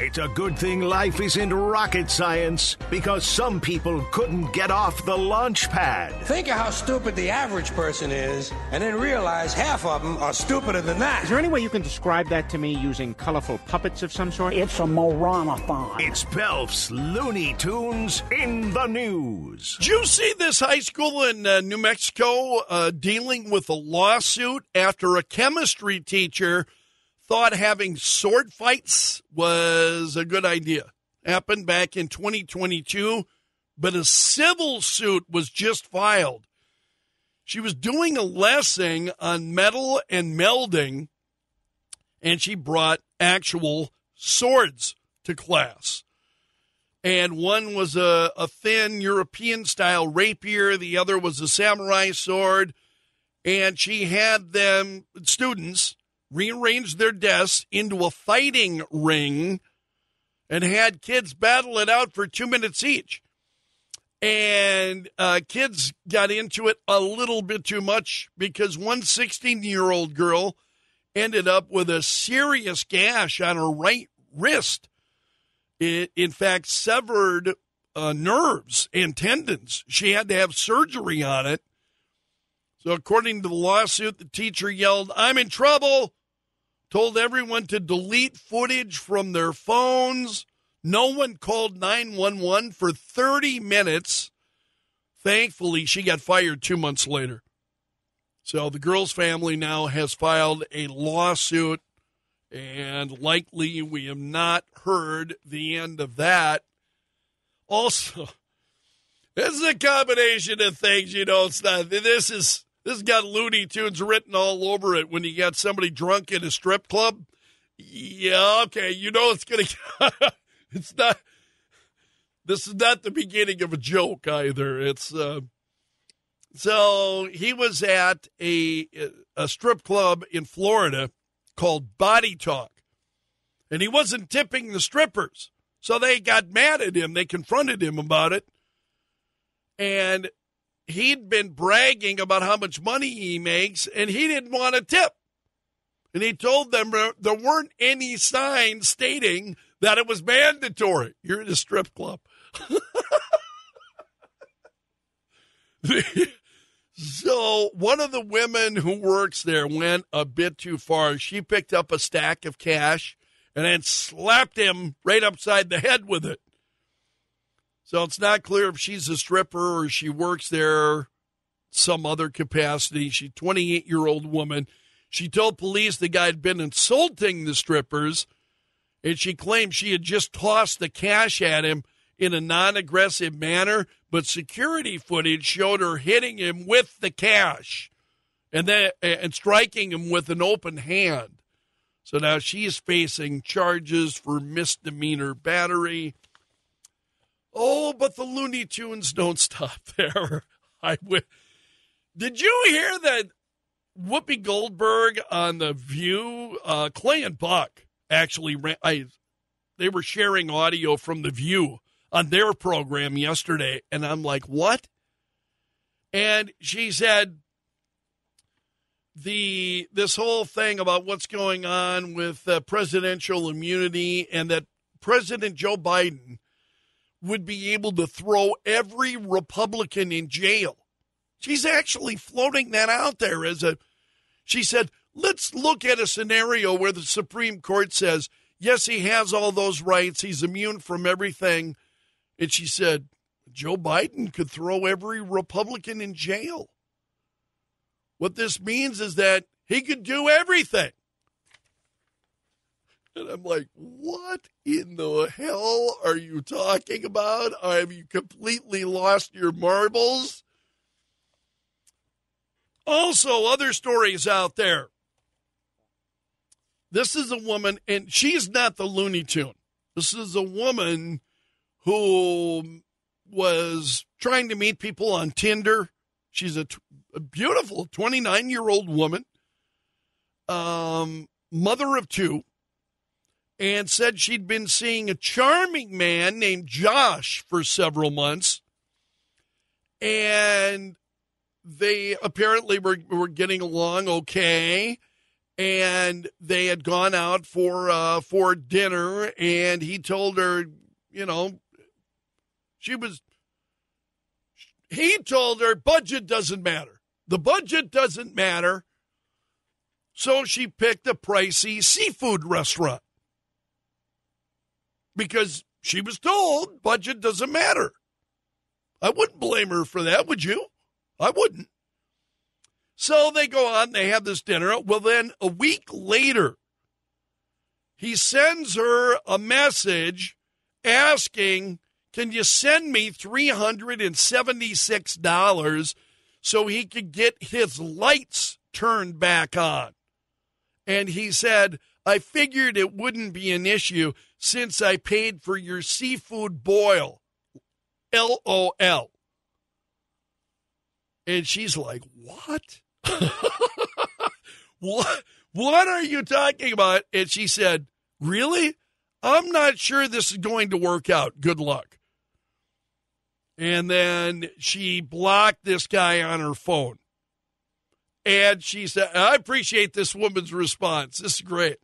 It's a good thing life isn't rocket science because some people couldn't get off the launch pad. Think of how stupid the average person is, and then realize half of them are stupider than that. Is there any way you can describe that to me using colorful puppets of some sort? It's a moranathon. It's Belf's Looney Tunes in the news. Did you see this high school in uh, New Mexico uh, dealing with a lawsuit after a chemistry teacher thought having sword fights was a good idea? Happened back in 2022, but a civil suit was just filed. She was doing a lesson on metal and melding, and she brought actual swords to class and one was a, a thin European style rapier, the other was a samurai sword. And she had them, students, rearrange their desks into a fighting ring and had kids battle it out for two minutes each. And uh, kids got into it a little bit too much because one 16 year old girl ended up with a serious gash on her right wrist it, in fact, severed uh, nerves and tendons. She had to have surgery on it. So, according to the lawsuit, the teacher yelled, I'm in trouble, told everyone to delete footage from their phones. No one called 911 for 30 minutes. Thankfully, she got fired two months later. So, the girl's family now has filed a lawsuit and likely we have not heard the end of that. Also, this is a combination of things, you know. It's not this is this has got Looney Tunes written all over it. When you got somebody drunk in a strip club, yeah, okay, you know it's gonna. it's not. This is not the beginning of a joke either. It's uh, so he was at a a strip club in Florida called Body Talk. And he wasn't tipping the strippers. So they got mad at him. They confronted him about it. And he'd been bragging about how much money he makes, and he didn't want to tip. And he told them there weren't any signs stating that it was mandatory. You're in a strip club. So one of the women who works there went a bit too far. She picked up a stack of cash and then slapped him right upside the head with it. So it's not clear if she's a stripper or she works there some other capacity. She's a 28 year old woman. She told police the guy had been insulting the strippers, and she claimed she had just tossed the cash at him in a non aggressive manner, but security footage showed her hitting him with the cash and then and striking him with an open hand. So now she's facing charges for misdemeanor battery. Oh, but the Looney Tunes don't stop there. I w- Did you hear that Whoopi Goldberg on the View, uh, Clay and Buck actually ran, I, they were sharing audio from the View on their program yesterday, and I'm like, what? And she said the this whole thing about what's going on with uh, presidential immunity and that President Joe Biden would be able to throw every Republican in jail. She's actually floating that out there as a she said, let's look at a scenario where the Supreme Court says, yes, he has all those rights, he's immune from everything and she said, Joe Biden could throw every Republican in jail. What this means is that he could do everything. And I'm like, what in the hell are you talking about? Have you completely lost your marbles? Also, other stories out there. This is a woman, and she's not the Looney Tune. This is a woman who was trying to meet people on Tinder. She's a, t- a beautiful 29 year old woman, um, mother of two, and said she'd been seeing a charming man named Josh for several months. And they apparently were, were getting along okay. and they had gone out for uh, for dinner, and he told her, you know, she was. He told her budget doesn't matter. The budget doesn't matter. So she picked a pricey seafood restaurant because she was told budget doesn't matter. I wouldn't blame her for that, would you? I wouldn't. So they go on, they have this dinner. Well, then a week later, he sends her a message asking, Can you send me $376 so he could get his lights turned back on? And he said, I figured it wouldn't be an issue since I paid for your seafood boil. LOL. And she's like, What? what? What are you talking about? And she said, Really? I'm not sure this is going to work out. Good luck. And then she blocked this guy on her phone. And she said, I appreciate this woman's response. This is great.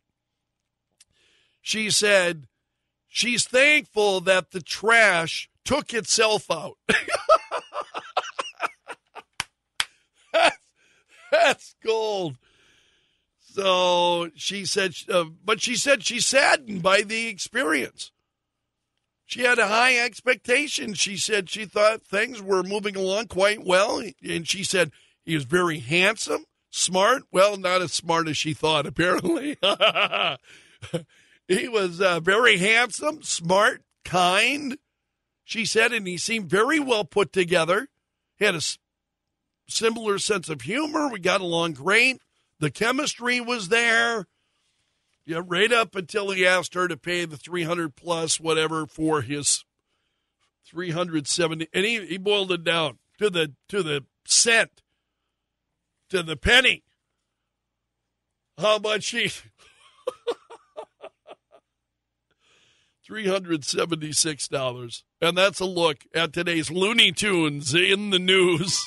She said, she's thankful that the trash took itself out. that's, that's gold. So she said, uh, but she said she's saddened by the experience. She had a high expectation. She said she thought things were moving along quite well. And she said he was very handsome, smart. Well, not as smart as she thought, apparently. he was uh, very handsome, smart, kind, she said, and he seemed very well put together. He had a similar sense of humor. We got along great. The chemistry was there. Yeah, right up until he asked her to pay the 300 plus whatever for his 370 and he, he boiled it down to the to the cent to the penny how much he $376 and that's a look at today's looney tunes in the news